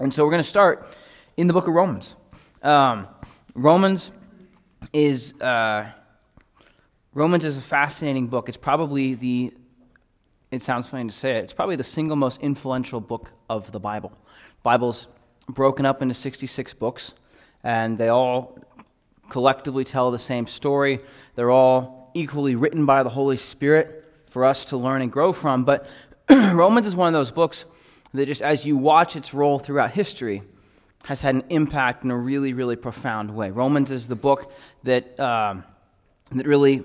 And so we're going to start in the book of Romans. Um, Romans is uh, Romans is a fascinating book. It's probably the it sounds funny to say it. It's probably the single most influential book of the Bible. Bible's broken up into 66 books, and they all collectively tell the same story. They're all equally written by the Holy Spirit for us to learn and grow from. But Romans is one of those books that just as you watch its role throughout history, has had an impact in a really, really profound way. Romans is the book that, um, that really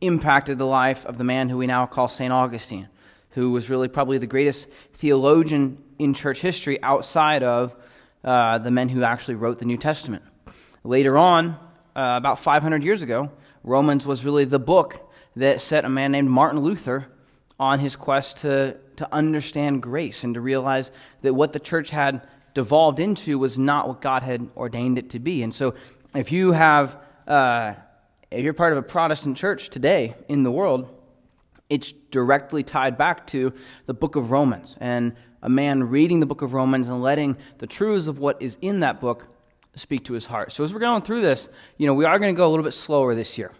impacted the life of the man who we now call St. Augustine who was really probably the greatest theologian in church history outside of uh, the men who actually wrote the New Testament. Later on, uh, about 500 years ago, Romans was really the book that set a man named Martin Luther on his quest to, to understand grace and to realize that what the church had devolved into was not what God had ordained it to be. And so, if you have, uh, if you're part of a Protestant church today in the world, it's directly tied back to the book of Romans and a man reading the book of Romans and letting the truths of what is in that book speak to his heart. So as we're going through this, you know, we are going to go a little bit slower this year,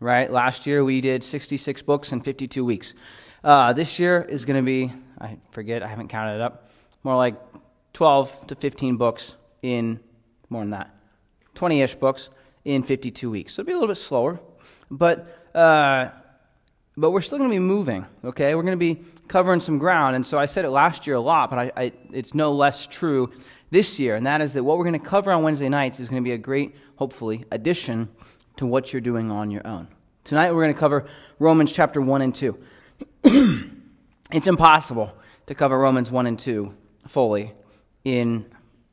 right? Last year we did 66 books in 52 weeks. Uh, this year is going to be, I forget, I haven't counted it up, more like 12 to 15 books in, more than that, 20 ish books in 52 weeks. So it'll be a little bit slower. But, uh, but we're still going to be moving, okay? We're going to be covering some ground. And so I said it last year a lot, but I, I, it's no less true this year. And that is that what we're going to cover on Wednesday nights is going to be a great, hopefully, addition to what you're doing on your own. Tonight we're going to cover Romans chapter 1 and 2. it's impossible to cover Romans 1 and 2 fully in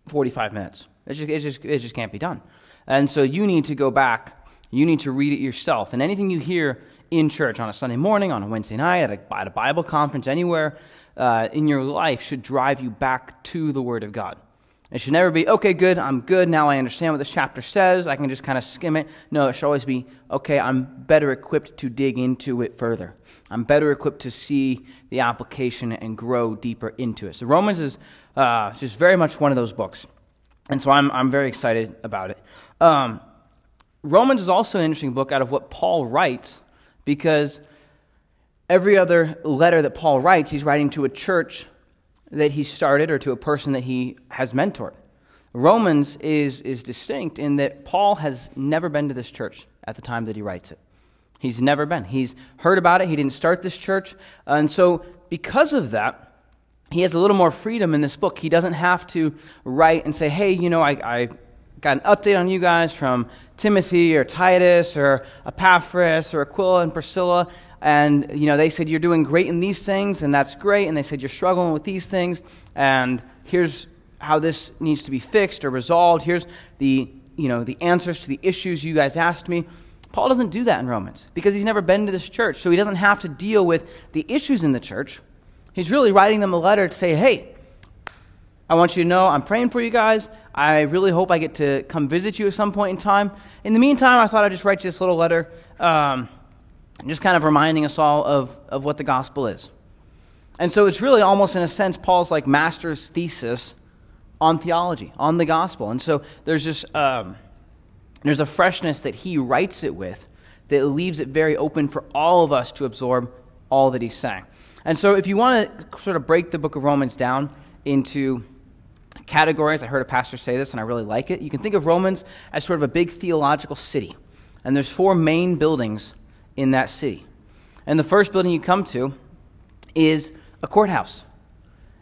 45 minutes. It just, it, just, it just can't be done. And so you need to go back. You need to read it yourself. And anything you hear in church on a Sunday morning, on a Wednesday night, at a, at a Bible conference, anywhere uh, in your life should drive you back to the Word of God. It should never be, okay, good, I'm good, now I understand what this chapter says, I can just kind of skim it. No, it should always be, okay, I'm better equipped to dig into it further. I'm better equipped to see the application and grow deeper into it. So Romans is uh, just very much one of those books. And so I'm, I'm very excited about it. Um, Romans is also an interesting book out of what Paul writes because every other letter that Paul writes, he's writing to a church that he started or to a person that he has mentored. Romans is, is distinct in that Paul has never been to this church at the time that he writes it. He's never been. He's heard about it. He didn't start this church. And so, because of that, he has a little more freedom in this book. He doesn't have to write and say, hey, you know, I, I got an update on you guys from Timothy or Titus or Epaphras or Aquila and Priscilla. And, you know, they said, You're doing great in these things, and that's great. And they said, You're struggling with these things, and here's how this needs to be fixed or resolved. Here's the, you know, the answers to the issues you guys asked me. Paul doesn't do that in Romans because he's never been to this church. So he doesn't have to deal with the issues in the church. He's really writing them a letter to say, hey, I want you to know I'm praying for you guys. I really hope I get to come visit you at some point in time. In the meantime, I thought I'd just write you this little letter, um, just kind of reminding us all of, of what the gospel is. And so it's really almost, in a sense, Paul's like master's thesis on theology, on the gospel. And so there's just um, there's a freshness that he writes it with that leaves it very open for all of us to absorb all that he's saying. And so if you want to sort of break the book of Romans down into categories. I heard a pastor say this, and I really like it. You can think of Romans as sort of a big theological city, and there's four main buildings in that city. And the first building you come to is a courthouse.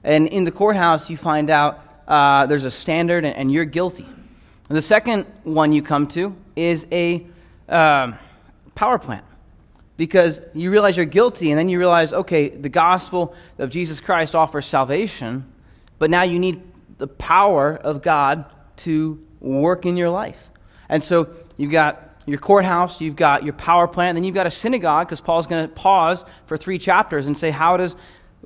And in the courthouse, you find out uh, there's a standard, and, and, you're guilty. And the second one you come to is a um, power plant because you realize you're guilty, and then you realize, okay, the gospel of Jesus Christ offers salvation, but now you need the power of God to work in your life. And so you've got your courthouse, you've got your power plant, then you've got a synagogue, because Paul's going to pause for three chapters and say, How does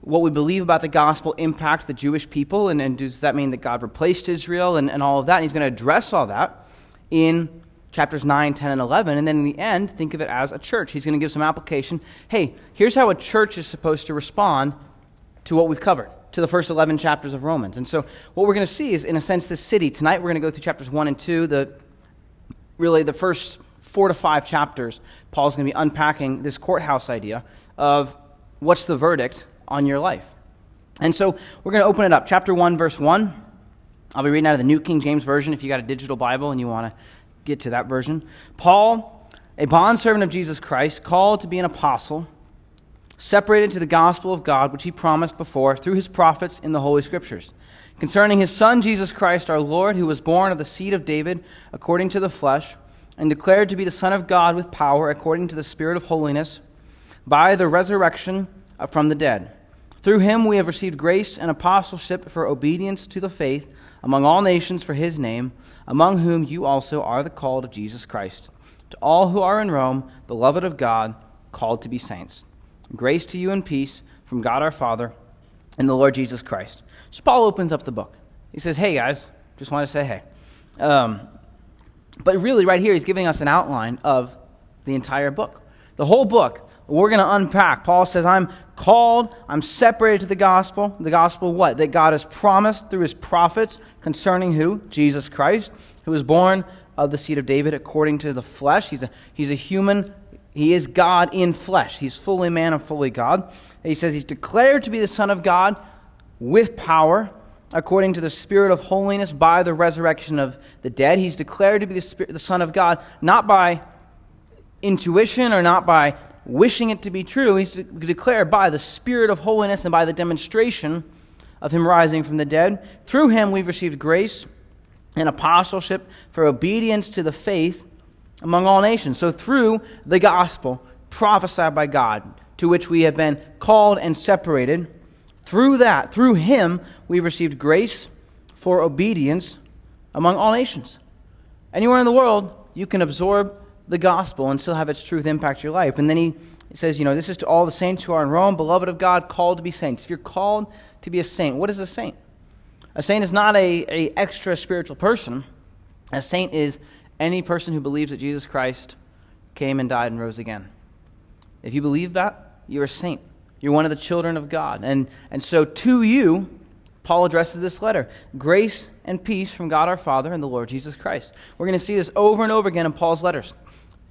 what we believe about the gospel impact the Jewish people? And, and does that mean that God replaced Israel and, and all of that? And he's going to address all that in chapters 9, 10, and 11. And then in the end, think of it as a church. He's going to give some application. Hey, here's how a church is supposed to respond to what we've covered to the first 11 chapters of Romans. And so, what we're going to see is, in a sense, this city. Tonight, we're going to go through chapters 1 and 2, the, really the first four to five chapters. Paul's going to be unpacking this courthouse idea of what's the verdict on your life. And so, we're going to open it up. Chapter 1, verse 1. I'll be reading out of the New King James Version if you got a digital Bible and you want to get to that version. Paul, a bondservant of Jesus Christ, called to be an apostle separated to the gospel of God, which he promised before through his prophets in the Holy Scriptures, concerning his Son, Jesus Christ, our Lord, who was born of the seed of David according to the flesh, and declared to be the Son of God with power according to the Spirit of holiness, by the resurrection from the dead. Through him we have received grace and apostleship for obedience to the faith among all nations for his name, among whom you also are the called of Jesus Christ. To all who are in Rome, beloved of God, called to be saints. Grace to you and peace from God our Father and the Lord Jesus Christ. So Paul opens up the book. He says, Hey guys, just want to say hey. Um, but really, right here, he's giving us an outline of the entire book. The whole book, we're going to unpack. Paul says, I'm called, I'm separated to the gospel. The gospel, what? That God has promised through his prophets concerning who? Jesus Christ, who was born of the seed of David according to the flesh. He's a, he's a human he is God in flesh. He's fully man and fully God. He says he's declared to be the Son of God with power according to the Spirit of holiness by the resurrection of the dead. He's declared to be the, Spirit, the Son of God not by intuition or not by wishing it to be true. He's declared by the Spirit of holiness and by the demonstration of him rising from the dead. Through him we've received grace and apostleship for obedience to the faith among all nations. So, through the gospel prophesied by God, to which we have been called and separated, through that, through Him, we've received grace for obedience among all nations. Anywhere in the world, you can absorb the gospel and still have its truth impact your life. And then he says, you know, this is to all the saints who are in Rome, beloved of God, called to be saints. If you're called to be a saint, what is a saint? A saint is not a, a extra spiritual person. A saint is any person who believes that Jesus Christ came and died and rose again. If you believe that, you're a saint. You're one of the children of God. And, and so to you, Paul addresses this letter grace and peace from God our Father and the Lord Jesus Christ. We're going to see this over and over again in Paul's letters.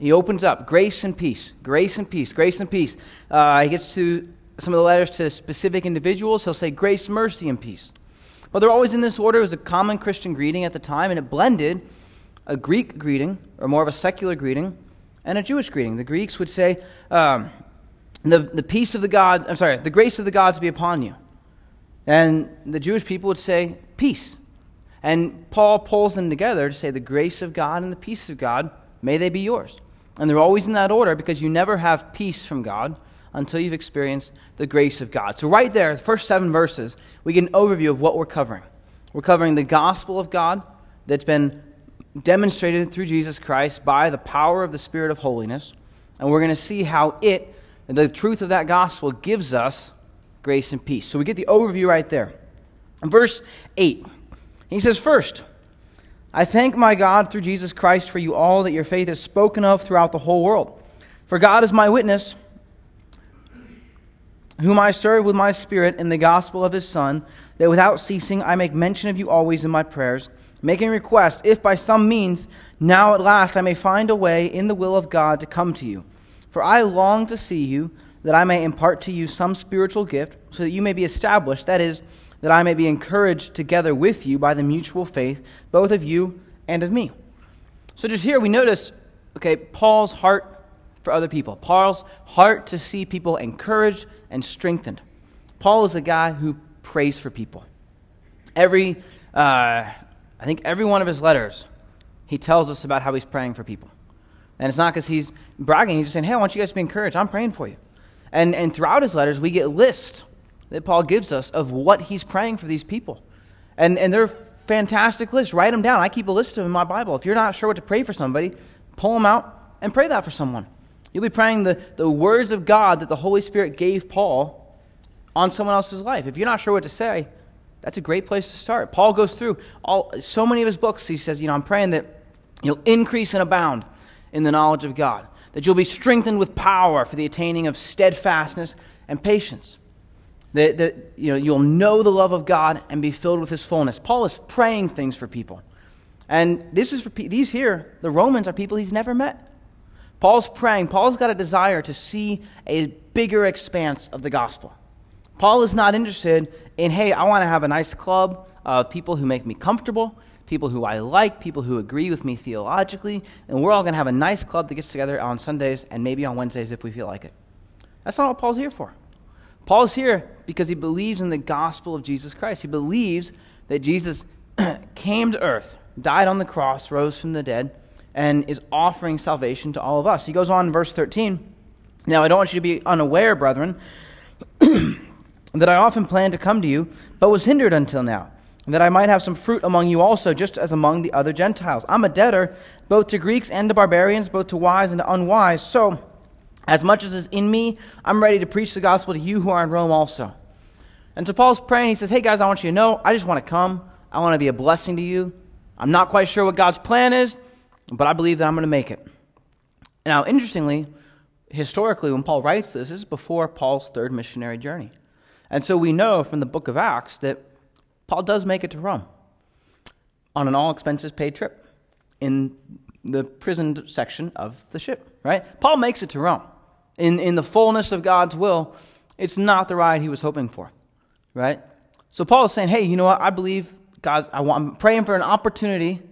He opens up grace and peace, grace and peace, grace and peace. Uh, he gets to some of the letters to specific individuals. He'll say grace, mercy, and peace. But they're always in this order. It was a common Christian greeting at the time, and it blended a Greek greeting, or more of a secular greeting, and a Jewish greeting. The Greeks would say, um, the, the peace of the God, I'm sorry, the grace of the gods be upon you. And the Jewish people would say, peace. And Paul pulls them together to say, the grace of God and the peace of God, may they be yours. And they're always in that order because you never have peace from God until you've experienced the grace of God. So, right there, the first seven verses, we get an overview of what we're covering. We're covering the gospel of God that's been demonstrated through Jesus Christ by the power of the Spirit of holiness. And we're going to see how it, the truth of that gospel, gives us grace and peace. So we get the overview right there. In verse 8, he says, First, I thank my God through Jesus Christ for you all that your faith is spoken of throughout the whole world. For God is my witness, whom I serve with my spirit in the gospel of his Son, that without ceasing I make mention of you always in my prayers making request, if by some means now at last I may find a way in the will of God to come to you. For I long to see you, that I may impart to you some spiritual gift, so that you may be established, that is, that I may be encouraged together with you by the mutual faith, both of you and of me. So just here we notice, okay, Paul's heart for other people, Paul's heart to see people encouraged and strengthened. Paul is a guy who prays for people. Every uh, I think every one of his letters, he tells us about how he's praying for people. And it's not because he's bragging, he's just saying, hey, I want you guys to be encouraged. I'm praying for you. And, and throughout his letters, we get lists that Paul gives us of what he's praying for these people. And, and they're fantastic lists. Write them down. I keep a list of them in my Bible. If you're not sure what to pray for somebody, pull them out and pray that for someone. You'll be praying the, the words of God that the Holy Spirit gave Paul on someone else's life. If you're not sure what to say, that's a great place to start. Paul goes through all, so many of his books. He says, You know, I'm praying that you'll increase and abound in the knowledge of God, that you'll be strengthened with power for the attaining of steadfastness and patience. That, that you know, you'll know the love of God and be filled with his fullness. Paul is praying things for people. And this is for these here, the Romans are people he's never met. Paul's praying. Paul's got a desire to see a bigger expanse of the gospel. Paul is not interested in, hey, I want to have a nice club of people who make me comfortable, people who I like, people who agree with me theologically, and we're all going to have a nice club that gets together on Sundays and maybe on Wednesdays if we feel like it. That's not what Paul's here for. Paul's here because he believes in the gospel of Jesus Christ. He believes that Jesus came to earth, died on the cross, rose from the dead, and is offering salvation to all of us. He goes on in verse 13. Now, I don't want you to be unaware, brethren, that I often planned to come to you, but was hindered until now, that I might have some fruit among you also, just as among the other Gentiles. I'm a debtor both to Greeks and to barbarians, both to wise and to unwise. So, as much as is in me, I'm ready to preach the gospel to you who are in Rome also. And so Paul's praying. He says, Hey guys, I want you to know, I just want to come. I want to be a blessing to you. I'm not quite sure what God's plan is, but I believe that I'm going to make it. Now, interestingly, historically, when Paul writes this, this is before Paul's third missionary journey. And so we know from the book of Acts that Paul does make it to Rome on an all expenses paid trip in the prison section of the ship, right? Paul makes it to Rome in, in the fullness of God's will, it's not the ride he was hoping for, right? So Paul is saying, hey, you know what? I believe God, I want, I'm praying for an opportunity,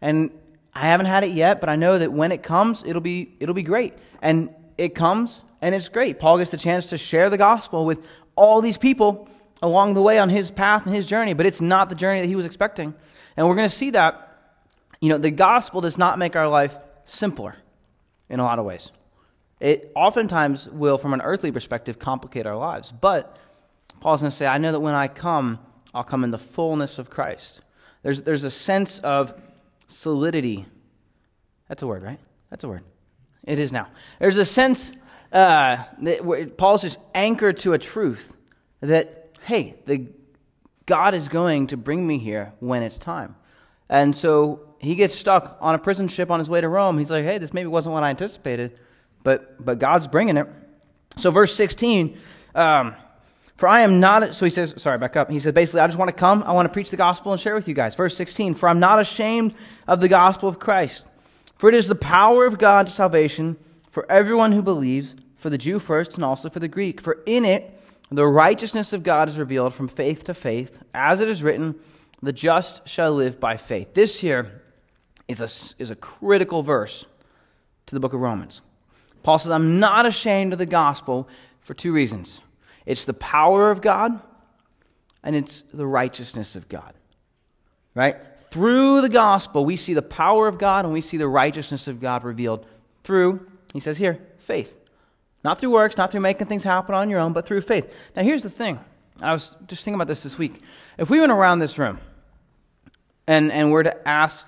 and I haven't had it yet, but I know that when it comes, it'll be, it'll be great. And it comes, and it's great. Paul gets the chance to share the gospel with all these people along the way on his path and his journey, but it's not the journey that he was expecting. And we're going to see that, you know, the gospel does not make our life simpler in a lot of ways. It oftentimes will, from an earthly perspective, complicate our lives. But Paul's going to say, I know that when I come, I'll come in the fullness of Christ. There's, there's a sense of solidity. That's a word, right? That's a word. It is now. There's a sense uh, that Paul's just anchored to a truth that, hey, the, God is going to bring me here when it's time. And so he gets stuck on a prison ship on his way to Rome. He's like, hey, this maybe wasn't what I anticipated but but God's bringing it. So verse 16, um, for I am not. So he says, sorry, back up. He said basically, I just want to come. I want to preach the gospel and share with you guys. Verse 16, for I'm not ashamed of the gospel of Christ, for it is the power of God to salvation for everyone who believes, for the Jew first and also for the Greek. For in it the righteousness of God is revealed from faith to faith, as it is written, the just shall live by faith. This here is a, is a critical verse to the book of Romans. Paul says, I'm not ashamed of the gospel for two reasons it's the power of God, and it's the righteousness of God. Right? Through the gospel, we see the power of God and we see the righteousness of God revealed through, he says here, faith. Not through works, not through making things happen on your own, but through faith. Now, here's the thing. I was just thinking about this this week. If we went around this room and, and were to ask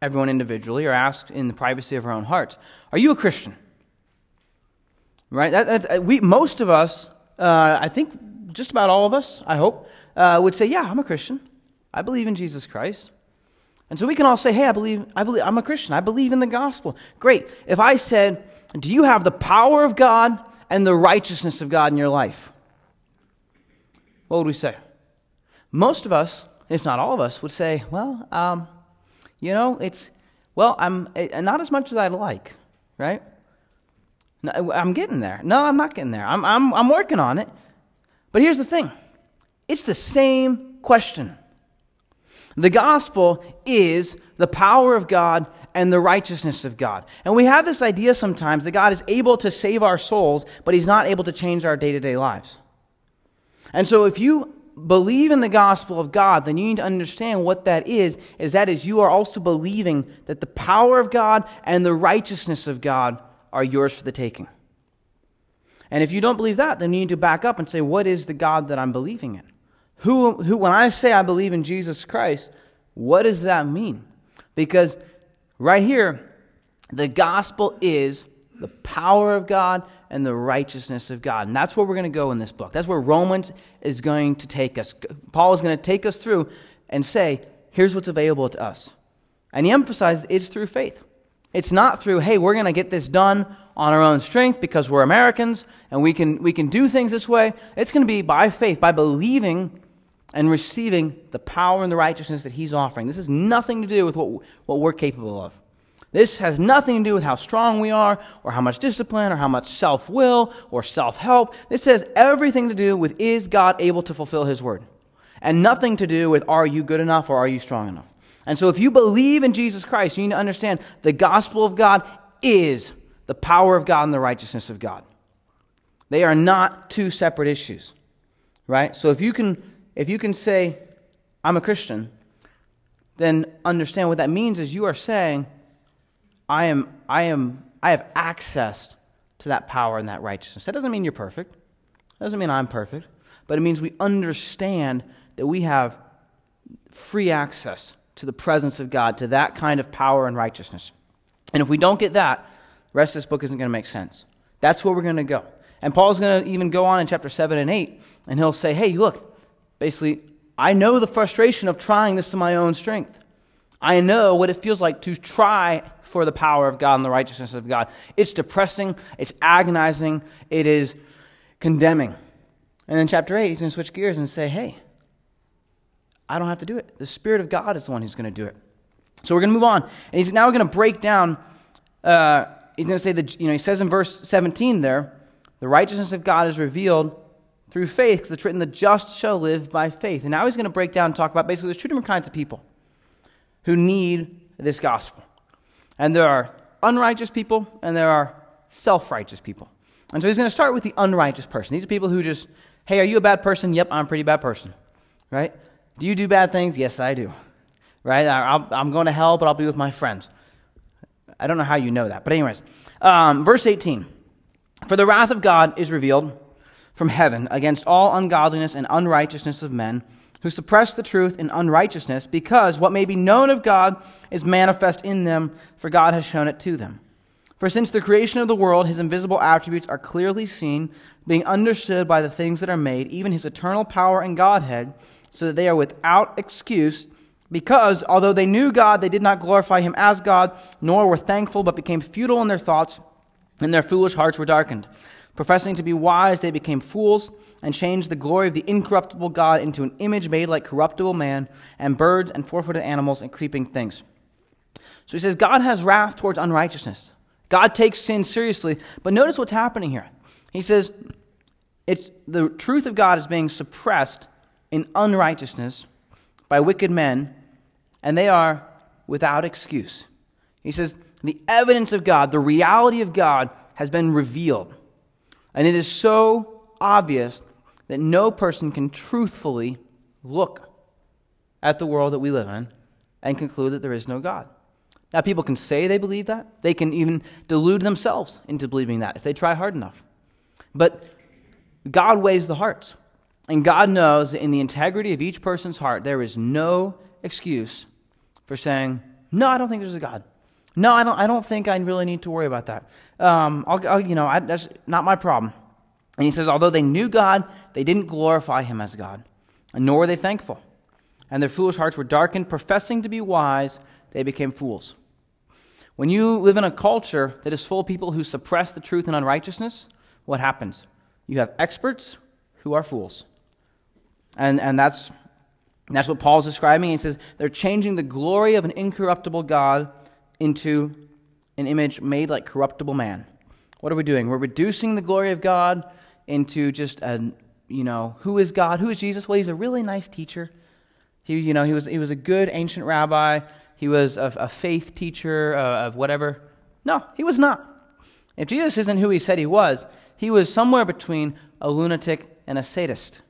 everyone individually or ask in the privacy of our own hearts, Are you a Christian? right? That, that, we, most of us, uh, I think just about all of us, I hope, uh, would say, yeah, I'm a Christian. I believe in Jesus Christ. And so we can all say, hey, I believe, I believe, I'm a Christian. I believe in the gospel. Great. If I said, do you have the power of God and the righteousness of God in your life? What would we say? Most of us, if not all of us, would say, well, um, you know, it's, well, I'm eh, not as much as I'd like, right? No, I'm getting there. No, I'm not getting there. I'm, I'm, I'm working on it. But here's the thing it's the same question. The gospel is the power of God and the righteousness of God. And we have this idea sometimes that God is able to save our souls, but He's not able to change our day to day lives. And so if you believe in the gospel of God, then you need to understand what that is, is that is you are also believing that the power of God and the righteousness of God are yours for the taking. And if you don't believe that, then you need to back up and say, what is the God that I'm believing in? Who, who, when I say I believe in Jesus Christ, what does that mean? Because right here, the gospel is the power of God and the righteousness of God. And that's where we're going to go in this book. That's where Romans is going to take us. Paul is going to take us through and say, here's what's available to us. And he emphasizes it's through faith. It's not through, hey, we're going to get this done on our own strength because we're Americans and we can, we can do things this way. It's going to be by faith, by believing and receiving the power and the righteousness that He's offering. This has nothing to do with what, what we're capable of. This has nothing to do with how strong we are, or how much discipline, or how much self will, or self help. This has everything to do with is God able to fulfill His word? And nothing to do with are you good enough or are you strong enough? And so if you believe in Jesus Christ, you need to understand the gospel of God is the power of God and the righteousness of God. They are not two separate issues. Right? So if you can if you can say I'm a Christian, then understand what that means is you are saying I am I am I have access to that power and that righteousness. That doesn't mean you're perfect. That doesn't mean I'm perfect, but it means we understand that we have free access to the presence of God, to that kind of power and righteousness. And if we don't get that, the rest of this book isn't going to make sense. That's where we're going to go. And Paul's going to even go on in chapter 7 and 8, and he'll say, hey, look, basically, I know the frustration of trying this to my own strength. I know what it feels like to try for the power of God and the righteousness of God. It's depressing, it's agonizing, it is condemning. And in chapter 8, he's going to switch gears and say, hey, I don't have to do it. The Spirit of God is the one who's going to do it. So we're going to move on. And he's now going to break down, uh, he's going to say that, you know, he says in verse 17 there, the righteousness of God is revealed through faith, because it's written, the just shall live by faith. And now he's going to break down and talk about basically there's two different kinds of people who need this gospel. And there are unrighteous people, and there are self righteous people. And so he's going to start with the unrighteous person. These are people who just, hey, are you a bad person? Yep, I'm a pretty bad person. Right? Do you do bad things? Yes, I do. Right? I, am going to hell, but I'll be with my friends. I don't know how you know that. But, anyways, um, verse 18 For the wrath of God is revealed from heaven against all ungodliness and unrighteousness of men who suppress the truth in unrighteousness, because what may be known of God is manifest in them, for God has shown it to them. For since the creation of the world, his invisible attributes are clearly seen, being understood by the things that are made, even his eternal power and Godhead so that they are without excuse, because although they knew God, they did not glorify him as God, nor were thankful, but became futile in their thoughts, and their foolish hearts were darkened. Professing to be wise, they became fools, and changed the glory of the incorruptible God into an image made like corruptible man, and birds, and four footed animals, and creeping things. So he says, God has wrath towards unrighteousness. God takes sin seriously. But notice what's happening here. He says, it's the truth of God is being suppressed in unrighteousness by wicked men, and they are without excuse. He says, The evidence of God, the reality of God, has been revealed. And it is so obvious that no person can truthfully look at the world that we live in and conclude that there is no God. Now, people can say they believe that. They can even delude themselves into believing that if they try hard enough. But God weighs the hearts. And God knows that in the integrity of each person's heart, there is no excuse for saying, No, I don't think there's a God. No, I don't, I don't think I really need to worry about that. Um, I'll, I'll, you know, I, that's not my problem. And he says, Although they knew God, they didn't glorify him as God, nor were they thankful. And their foolish hearts were darkened. Professing to be wise, they became fools. When you live in a culture that is full of people who suppress the truth and unrighteousness, what happens? You have experts who are fools. And, and that's, that's what Paul's describing. He says they're changing the glory of an incorruptible God into an image made like corruptible man. What are we doing? We're reducing the glory of God into just a, you know, who is God? Who is Jesus? Well, he's a really nice teacher. He, you know, he was, he was a good ancient rabbi. He was a, a faith teacher uh, of whatever. No, he was not. If Jesus isn't who he said he was, he was somewhere between a lunatic and a sadist.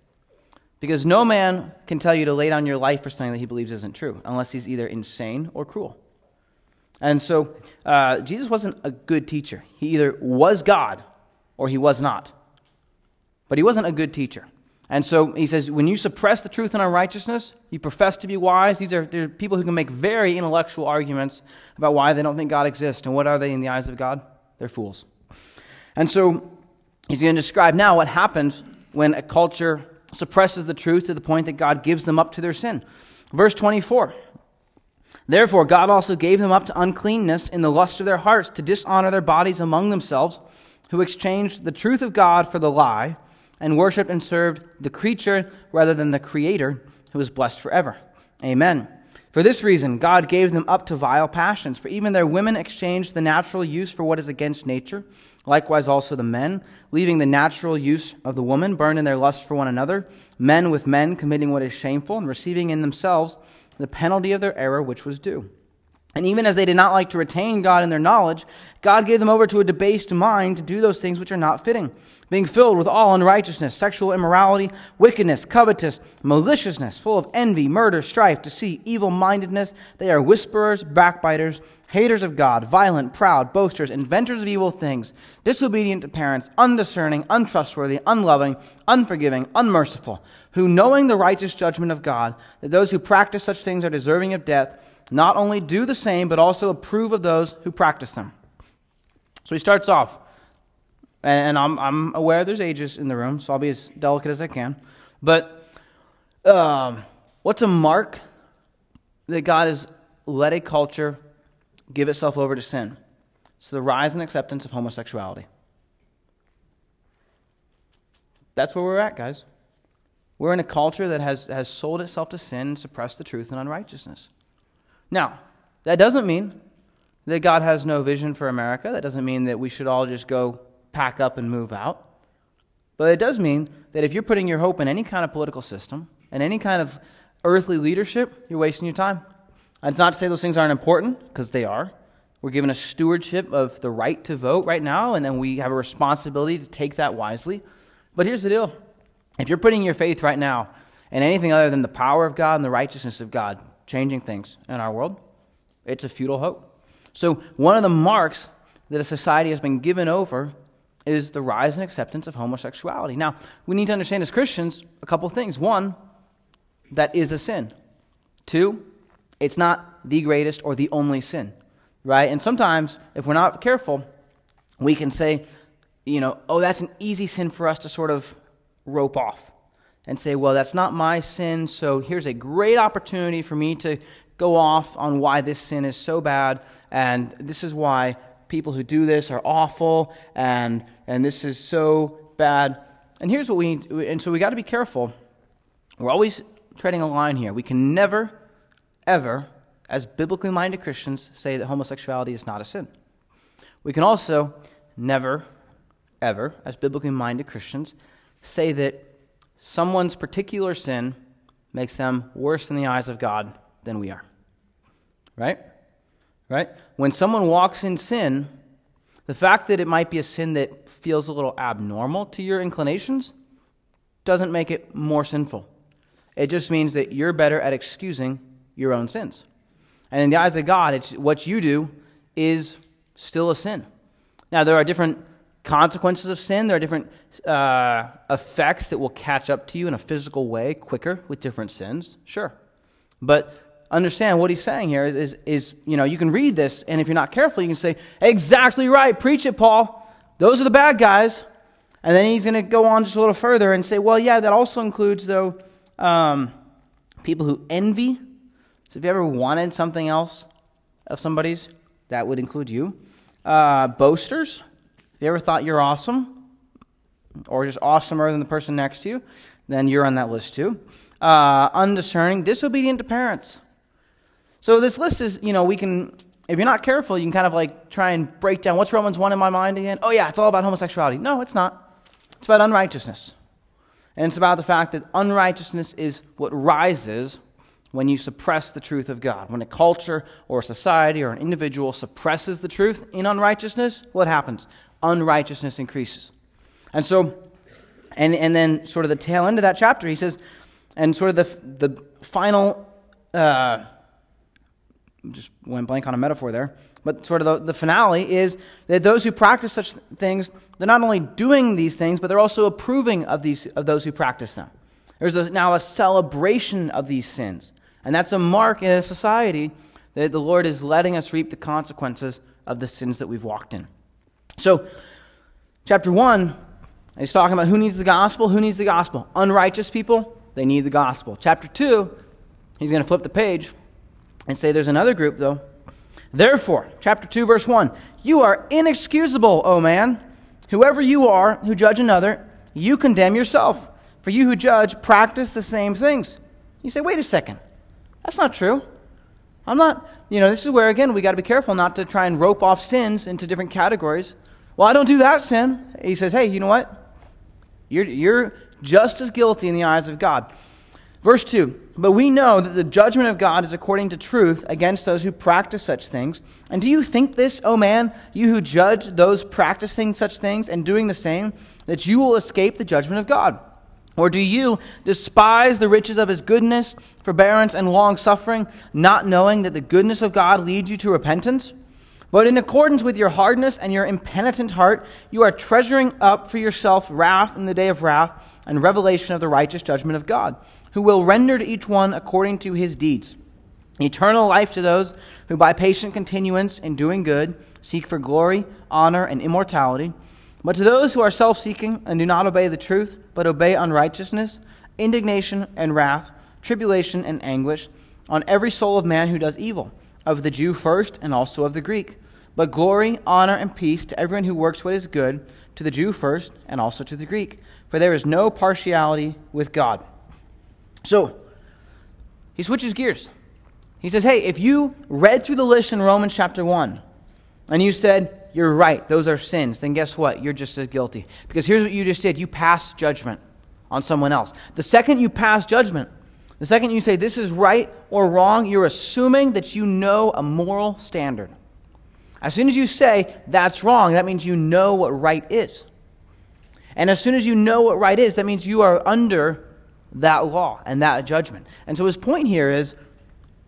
Because no man can tell you to lay down your life for something that he believes isn't true, unless he's either insane or cruel. And so, uh, Jesus wasn't a good teacher. He either was God or he was not. But he wasn't a good teacher. And so he says, when you suppress the truth and unrighteousness, you profess to be wise. These are, are people who can make very intellectual arguments about why they don't think God exists. And what are they in the eyes of God? They're fools. And so he's going to describe now what happens when a culture suppresses the truth to the point that God gives them up to their sin. Verse 24 Therefore, God also gave them up to uncleanness in the lust of their hearts to dishonor their bodies among themselves, who exchanged the truth of God for the lie, and worshipped and served the creature rather than the Creator, who is blessed forever. Amen. For this reason, God gave them up to vile passions, for even their women exchanged the natural use for what is against nature. Likewise, also the men, leaving the natural use of the woman, burned in their lust for one another, men with men committing what is shameful, and receiving in themselves the penalty of their error which was due. And even as they did not like to retain God in their knowledge, God gave them over to a debased mind to do those things which are not fitting, being filled with all unrighteousness, sexual immorality, wickedness, covetous, maliciousness, full of envy, murder, strife, deceit, evil mindedness. They are whisperers, backbiters, haters of God, violent, proud, boasters, inventors of evil things, disobedient to parents, undiscerning, untrustworthy, unloving, unforgiving, unmerciful, who, knowing the righteous judgment of God, that those who practice such things are deserving of death, not only do the same, but also approve of those who practice them. So he starts off, and I'm, I'm aware there's ages in the room, so I'll be as delicate as I can. But um, what's a mark that God has let a culture give itself over to sin? It's the rise and acceptance of homosexuality. That's where we're at, guys. We're in a culture that has, has sold itself to sin and suppressed the truth and unrighteousness. Now, that doesn't mean that God has no vision for America. That doesn't mean that we should all just go pack up and move out. But it does mean that if you're putting your hope in any kind of political system and any kind of earthly leadership, you're wasting your time. And it's not to say those things aren't important, because they are. We're given a stewardship of the right to vote right now, and then we have a responsibility to take that wisely. But here's the deal if you're putting your faith right now in anything other than the power of God and the righteousness of God, changing things in our world, it's a futile hope. So, one of the marks that a society has been given over is the rise and acceptance of homosexuality. Now, we need to understand as Christians a couple things. One, that is a sin. Two, it's not the greatest or the only sin, right? And sometimes, if we're not careful, we can say, you know, oh, that's an easy sin for us to sort of rope off and say, well, that's not my sin, so here's a great opportunity for me to go off on why this sin is so bad, and this is why people who do this are awful, and, and this is so bad. And here's what we need, and so we got to be careful. We're always treading a line here. We can never, ever, as biblically minded Christians, say that homosexuality is not a sin. We can also never, ever, as biblically minded Christians, say that someone's particular sin makes them worse in the eyes of God than we are. Right? Right? When someone walks in sin, the fact that it might be a sin that feels a little abnormal to your inclinations doesn't make it more sinful. It just means that you're better at excusing your own sins. And in the eyes of God, it's, what you do is still a sin. Now, there are different consequences of sin. There are different uh, effects that will catch up to you in a physical way quicker with different sins. Sure. But understand what he's saying here is, is, you know, you can read this, and if you're not careful, you can say, exactly right, preach it, Paul. Those are the bad guys. And then he's going to go on just a little further and say, well, yeah, that also includes, though, um, people who envy. So if you ever wanted something else of somebody's, that would include you. Uh, boasters. If you ever thought you're awesome, or just awesomer than the person next to you, then you're on that list too. Uh, undiscerning, disobedient to parents. So this list is, you know, we can, if you're not careful, you can kind of like try and break down what's Romans 1 in my mind again? Oh, yeah, it's all about homosexuality. No, it's not. It's about unrighteousness. And it's about the fact that unrighteousness is what rises when you suppress the truth of God. When a culture or a society or an individual suppresses the truth in unrighteousness, what happens? unrighteousness increases. And so, and, and then sort of the tail end of that chapter, he says, and sort of the, the final, uh, just went blank on a metaphor there, but sort of the, the finale is that those who practice such things, they're not only doing these things, but they're also approving of, these, of those who practice them. There's a, now a celebration of these sins. And that's a mark in a society that the Lord is letting us reap the consequences of the sins that we've walked in. So, chapter 1, he's talking about who needs the gospel. Who needs the gospel? Unrighteous people, they need the gospel. Chapter 2, he's going to flip the page, and say there's another group, though. Therefore, chapter 2, verse 1 You are inexcusable, O man. Whoever you are who judge another, you condemn yourself. For you who judge practice the same things. You say, wait a second. That's not true. I'm not, you know, this is where, again, we got to be careful not to try and rope off sins into different categories. Well, I don't do that sin. He says, hey, you know what? You're, you're just as guilty in the eyes of God. Verse 2 But we know that the judgment of God is according to truth against those who practice such things. And do you think this, O man, you who judge those practicing such things and doing the same, that you will escape the judgment of God? Or do you despise the riches of his goodness, forbearance, and long suffering, not knowing that the goodness of God leads you to repentance? But in accordance with your hardness and your impenitent heart, you are treasuring up for yourself wrath in the day of wrath and revelation of the righteous judgment of God, who will render to each one according to his deeds. Eternal life to those who by patient continuance in doing good seek for glory, honor, and immortality but to those who are self seeking and do not obey the truth, but obey unrighteousness, indignation and wrath, tribulation and anguish on every soul of man who does evil, of the Jew first and also of the Greek. But glory, honor, and peace to everyone who works what is good, to the Jew first and also to the Greek. For there is no partiality with God. So, he switches gears. He says, Hey, if you read through the list in Romans chapter 1, and you said, you're right, those are sins, then guess what? You're just as guilty. Because here's what you just did you passed judgment on someone else. The second you pass judgment, the second you say this is right or wrong, you're assuming that you know a moral standard. As soon as you say that's wrong, that means you know what right is. And as soon as you know what right is, that means you are under that law and that judgment. And so his point here is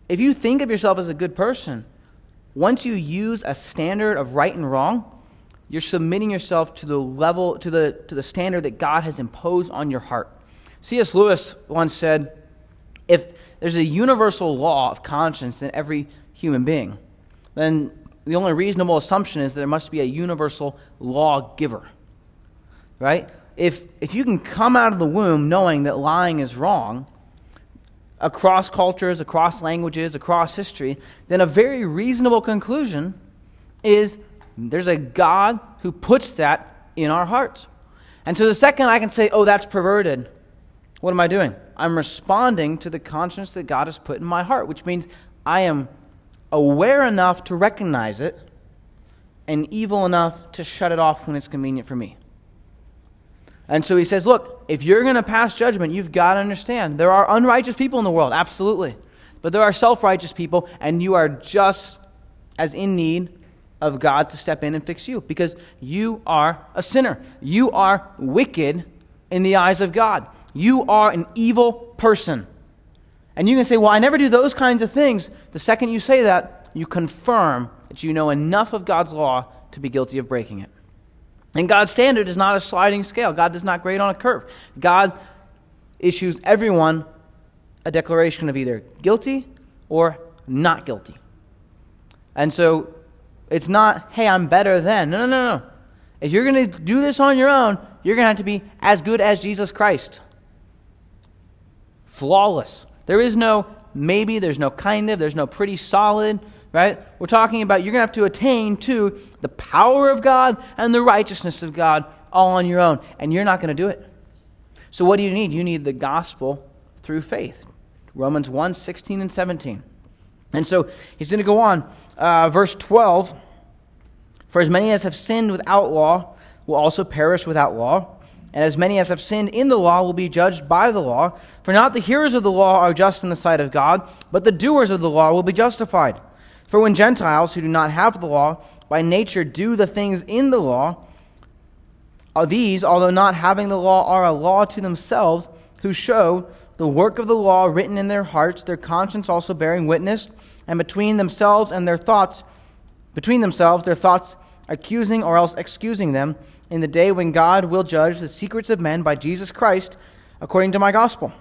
if you think of yourself as a good person, once you use a standard of right and wrong, you're submitting yourself to the level, to the, to the standard that God has imposed on your heart. C.S. Lewis once said, if there's a universal law of conscience in every human being, then the only reasonable assumption is that there must be a universal lawgiver. Right? If, if you can come out of the womb knowing that lying is wrong, across cultures, across languages, across history, then a very reasonable conclusion is there's a God who puts that in our hearts. And so the second I can say, oh, that's perverted, what am I doing? I'm responding to the conscience that God has put in my heart, which means I am aware enough to recognize it and evil enough to shut it off when it's convenient for me. And so he says, look, if you're going to pass judgment, you've got to understand there are unrighteous people in the world, absolutely. But there are self righteous people, and you are just as in need of God to step in and fix you because you are a sinner. You are wicked in the eyes of God. You are an evil person. And you can say, Well, I never do those kinds of things. The second you say that, you confirm that you know enough of God's law to be guilty of breaking it. And God's standard is not a sliding scale. God does not grade on a curve. God issues everyone a declaration of either guilty or not guilty. And so it's not, hey, I'm better than. No, no, no, no. If you're going to do this on your own, you're going to have to be as good as Jesus Christ. Flawless. There is no maybe, there's no kind of, there's no pretty solid right? We're talking about you're going to have to attain to the power of God and the righteousness of God all on your own, and you're not going to do it. So, what do you need? You need the gospel through faith. Romans 1 16 and 17. And so he's going to go on. Uh, verse 12 For as many as have sinned without law will also perish without law. And as many as have sinned in the law will be judged by the law. For not the hearers of the law are just in the sight of God, but the doers of the law will be justified. For when Gentiles who do not have the law by nature do the things in the law, these, although not having the law, are a law to themselves, who show the work of the law written in their hearts, their conscience also bearing witness, and between themselves and their thoughts, between themselves their thoughts accusing or else excusing them in the day when God will judge the secrets of men by Jesus Christ according to my gospel.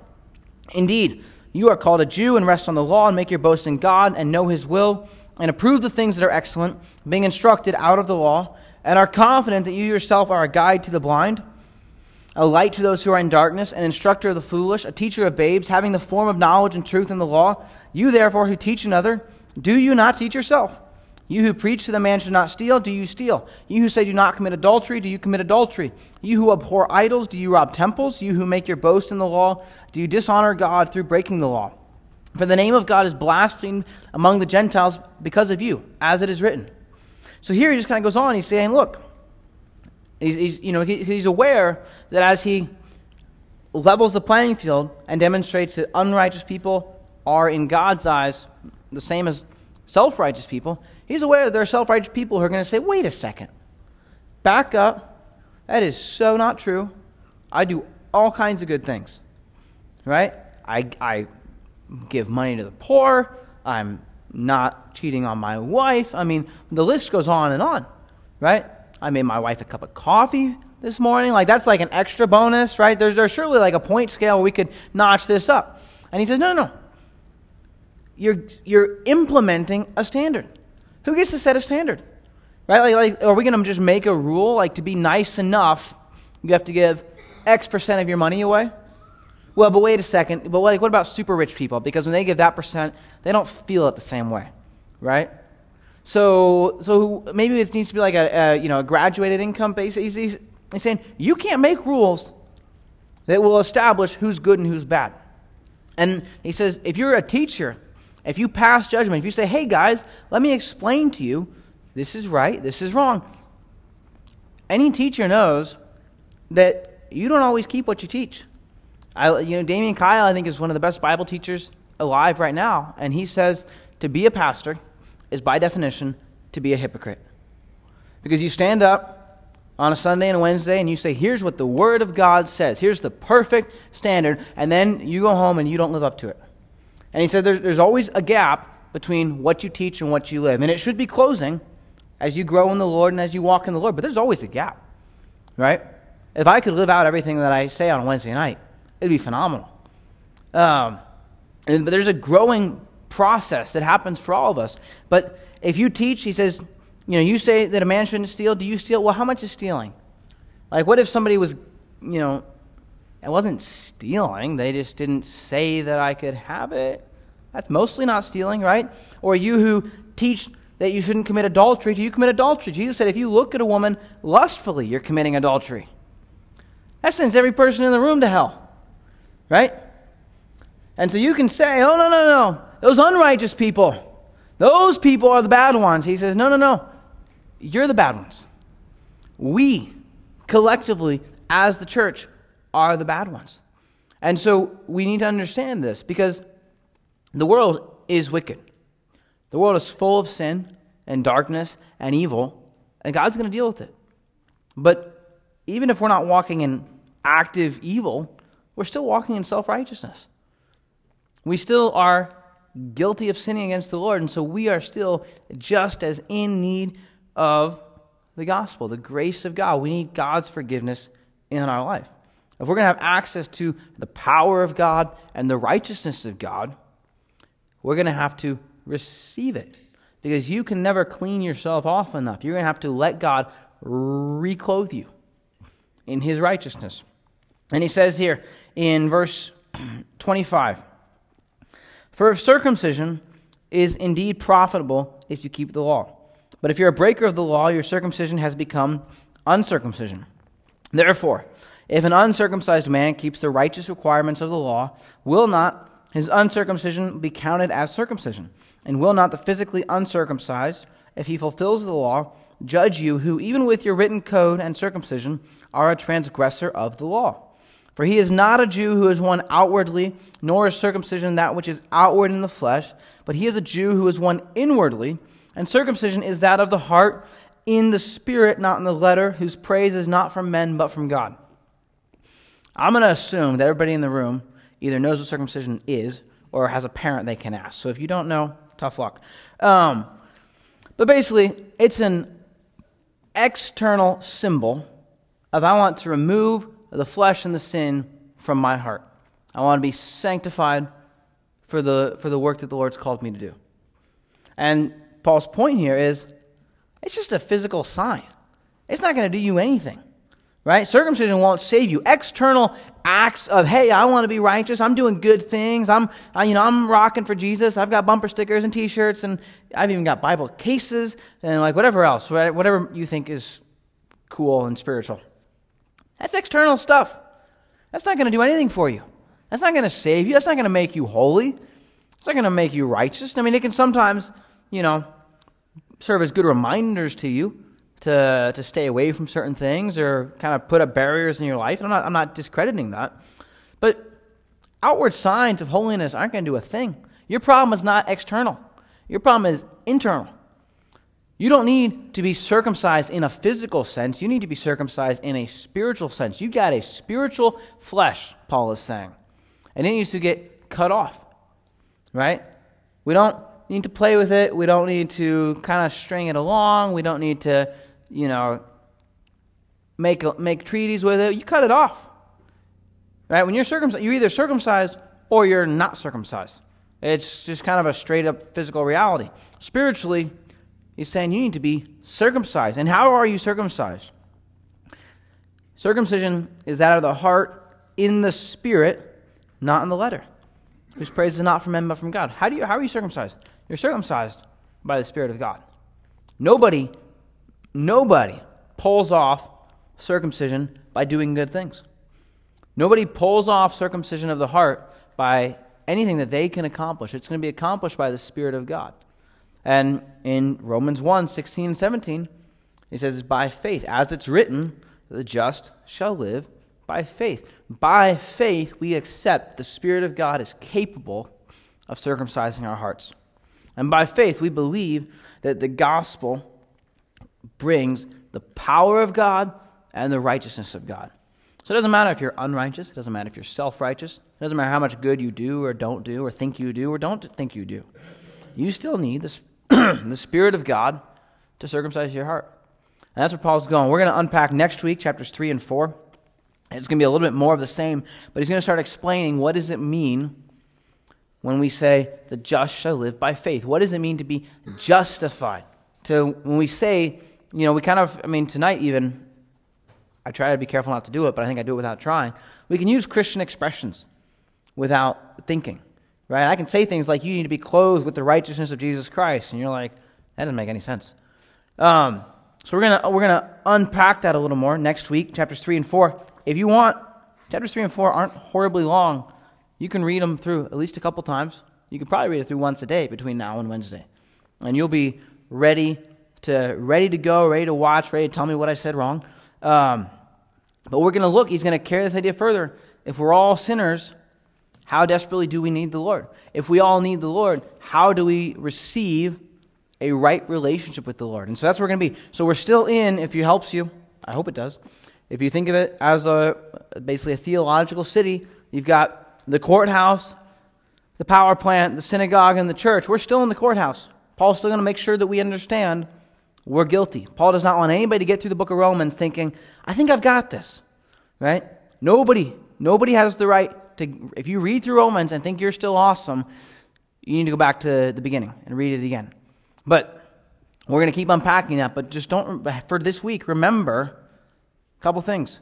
Indeed, you are called a Jew and rest on the law and make your boast in God and know his will and approve the things that are excellent, being instructed out of the law, and are confident that you yourself are a guide to the blind. a light to those who are in darkness, an instructor of the foolish, a teacher of babes, having the form of knowledge and truth in the law. You, therefore, who teach another, do you not teach yourself? You who preach to the man should not steal, do you steal? You who say do not commit adultery, do you commit adultery? You who abhor idols, do you rob temples? You who make your boast in the law, do you dishonor God through breaking the law? For the name of God is blasphemed among the Gentiles because of you, as it is written. So here he just kind of goes on. He's saying, look, he's, he's you know, he, he's aware that as he levels the playing field and demonstrates that unrighteous people are, in God's eyes, the same as self righteous people, he's aware that there are self righteous people who are going to say, wait a second, back up. That is so not true. I do all kinds of good things, right? I, I give money to the poor. I'm not cheating on my wife. I mean, the list goes on and on, right? I made my wife a cup of coffee this morning. Like, that's like an extra bonus, right? There's, there's surely like a point scale where we could notch this up. And he says, no, no, no. You're, you're implementing a standard. Who gets to set a standard? Right? Like, like are we going to just make a rule? Like, to be nice enough, you have to give X percent of your money away? Well, but wait a second. But like, what about super rich people? Because when they give that percent, they don't feel it the same way, right? So, so maybe it needs to be like a, a you know a graduated income base. He's, he's, he's saying you can't make rules that will establish who's good and who's bad. And he says if you're a teacher, if you pass judgment, if you say, "Hey guys, let me explain to you, this is right, this is wrong," any teacher knows that you don't always keep what you teach. I, you know, Damian Kyle, I think, is one of the best Bible teachers alive right now. And he says to be a pastor is, by definition, to be a hypocrite. Because you stand up on a Sunday and a Wednesday and you say, here's what the Word of God says. Here's the perfect standard. And then you go home and you don't live up to it. And he said there's, there's always a gap between what you teach and what you live. And it should be closing as you grow in the Lord and as you walk in the Lord. But there's always a gap, right? If I could live out everything that I say on Wednesday night, It'd be phenomenal. Um, and, but there's a growing process that happens for all of us. But if you teach, he says, you know, you say that a man shouldn't steal. Do you steal? Well, how much is stealing? Like, what if somebody was, you know, it wasn't stealing. They just didn't say that I could have it. That's mostly not stealing, right? Or you who teach that you shouldn't commit adultery, do you commit adultery? Jesus said if you look at a woman lustfully, you're committing adultery. That sends every person in the room to hell. Right? And so you can say, oh, no, no, no. Those unrighteous people, those people are the bad ones. He says, no, no, no. You're the bad ones. We, collectively, as the church, are the bad ones. And so we need to understand this because the world is wicked. The world is full of sin and darkness and evil, and God's going to deal with it. But even if we're not walking in active evil, we're still walking in self righteousness. We still are guilty of sinning against the Lord, and so we are still just as in need of the gospel, the grace of God. We need God's forgiveness in our life. If we're going to have access to the power of God and the righteousness of God, we're going to have to receive it. Because you can never clean yourself off enough. You're going to have to let God reclothe you in his righteousness. And he says here in verse 25 For if circumcision is indeed profitable if you keep the law, but if you're a breaker of the law, your circumcision has become uncircumcision. Therefore, if an uncircumcised man keeps the righteous requirements of the law, will not his uncircumcision will be counted as circumcision? And will not the physically uncircumcised, if he fulfills the law, judge you, who even with your written code and circumcision are a transgressor of the law? For he is not a Jew who is one outwardly, nor is circumcision that which is outward in the flesh, but he is a Jew who is one inwardly, and circumcision is that of the heart, in the spirit, not in the letter, whose praise is not from men, but from God. I'm going to assume that everybody in the room either knows what circumcision is or has a parent they can ask. So if you don't know, tough luck. Um, but basically, it's an external symbol of I want to remove the flesh and the sin from my heart. I want to be sanctified for the, for the work that the Lord's called me to do. And Paul's point here is it's just a physical sign. It's not going to do you anything, right? Circumcision won't save you. External acts of, hey, I want to be righteous. I'm doing good things. I'm, I, you know, I'm rocking for Jesus. I've got bumper stickers and T-shirts, and I've even got Bible cases and like whatever else, whatever you think is cool and spiritual. That's external stuff. That's not going to do anything for you. That's not going to save you. That's not going to make you holy. It's not going to make you righteous. I mean, it can sometimes, you know, serve as good reminders to you to, to stay away from certain things or kind of put up barriers in your life. I'm not, I'm not discrediting that. But outward signs of holiness aren't going to do a thing. Your problem is not external, your problem is internal. You don't need to be circumcised in a physical sense. You need to be circumcised in a spiritual sense. You've got a spiritual flesh, Paul is saying. And it needs to get cut off. Right? We don't need to play with it. We don't need to kind of string it along. We don't need to you know, make, make treaties with it, you cut it off. Right? When you're circumcised, you're either circumcised or you're not circumcised. It's just kind of a straight up physical reality. Spiritually, he's saying you need to be circumcised. And how are you circumcised? Circumcision is that of the heart in the spirit, not in the letter. Whose praise is not from men but from God. How do you how are you circumcised? You're circumcised by the Spirit of God. Nobody Nobody pulls off circumcision by doing good things. Nobody pulls off circumcision of the heart by anything that they can accomplish. It's going to be accomplished by the Spirit of God. And in Romans 1 16 and 17, he says, By faith, as it's written, the just shall live by faith. By faith, we accept the Spirit of God is capable of circumcising our hearts. And by faith, we believe that the gospel brings the power of God and the righteousness of God. So it doesn't matter if you're unrighteous, it doesn't matter if you're self righteous, it doesn't matter how much good you do or don't do, or think you do or don't think you do. You still need the, the Spirit of God to circumcise your heart. And that's where Paul's going. We're going to unpack next week, chapters 3 and 4. It's going to be a little bit more of the same, but he's going to start explaining what does it mean when we say the just shall live by faith. What does it mean to be justified? To when we say you know, we kind of, I mean, tonight even, I try to be careful not to do it, but I think I do it without trying. We can use Christian expressions without thinking, right? I can say things like, you need to be clothed with the righteousness of Jesus Christ. And you're like, that doesn't make any sense. Um, so we're to we're gonna unpack that a little more next week, chapters 3 and 4. If you want, chapters 3 and 4 aren't horribly long. You can read them through at least a couple times. You can probably read it through once a day between now and Wednesday. And you'll be ready to ready to go, ready to watch, ready to tell me what I said wrong. Um, but we're going to look, he's going to carry this idea further. If we're all sinners, how desperately do we need the Lord? If we all need the Lord, how do we receive a right relationship with the Lord? And so that's where we're going to be. So we're still in, if it helps you, I hope it does. If you think of it as a basically a theological city, you've got the courthouse, the power plant, the synagogue, and the church. We're still in the courthouse. Paul's still going to make sure that we understand we're guilty. Paul does not want anybody to get through the book of Romans thinking, I think I've got this. Right? Nobody, nobody has the right to, if you read through Romans and think you're still awesome, you need to go back to the beginning and read it again. But we're going to keep unpacking that, but just don't, for this week, remember a couple things.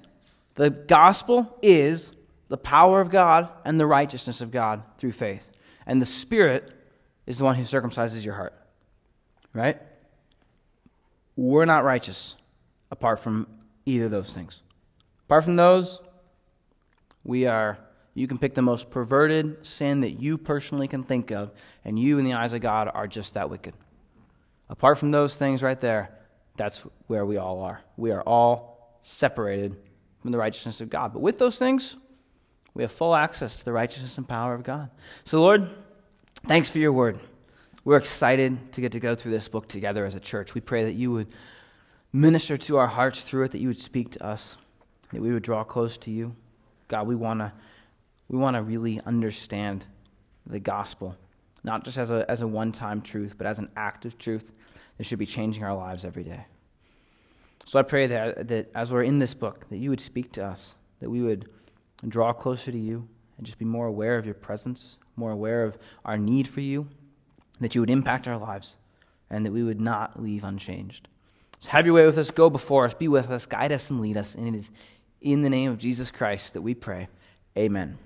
The gospel is the power of God and the righteousness of God through faith. And the Spirit is the one who circumcises your heart. Right? We're not righteous apart from either of those things. Apart from those, we are, you can pick the most perverted sin that you personally can think of, and you, in the eyes of God, are just that wicked. Apart from those things right there, that's where we all are. We are all separated from the righteousness of God. But with those things, we have full access to the righteousness and power of God. So, Lord, thanks for your word. We're excited to get to go through this book together as a church. We pray that you would minister to our hearts through it, that you would speak to us, that we would draw close to you. God, we want to we want to really understand the gospel, not just as a, as a one time truth, but as an active truth that should be changing our lives every day. So I pray that, that as we're in this book, that you would speak to us, that we would draw closer to you and just be more aware of your presence, more aware of our need for you, that you would impact our lives and that we would not leave unchanged. So have your way with us, go before us, be with us, guide us, and lead us. And it is In the name of Jesus Christ that we pray. Amen.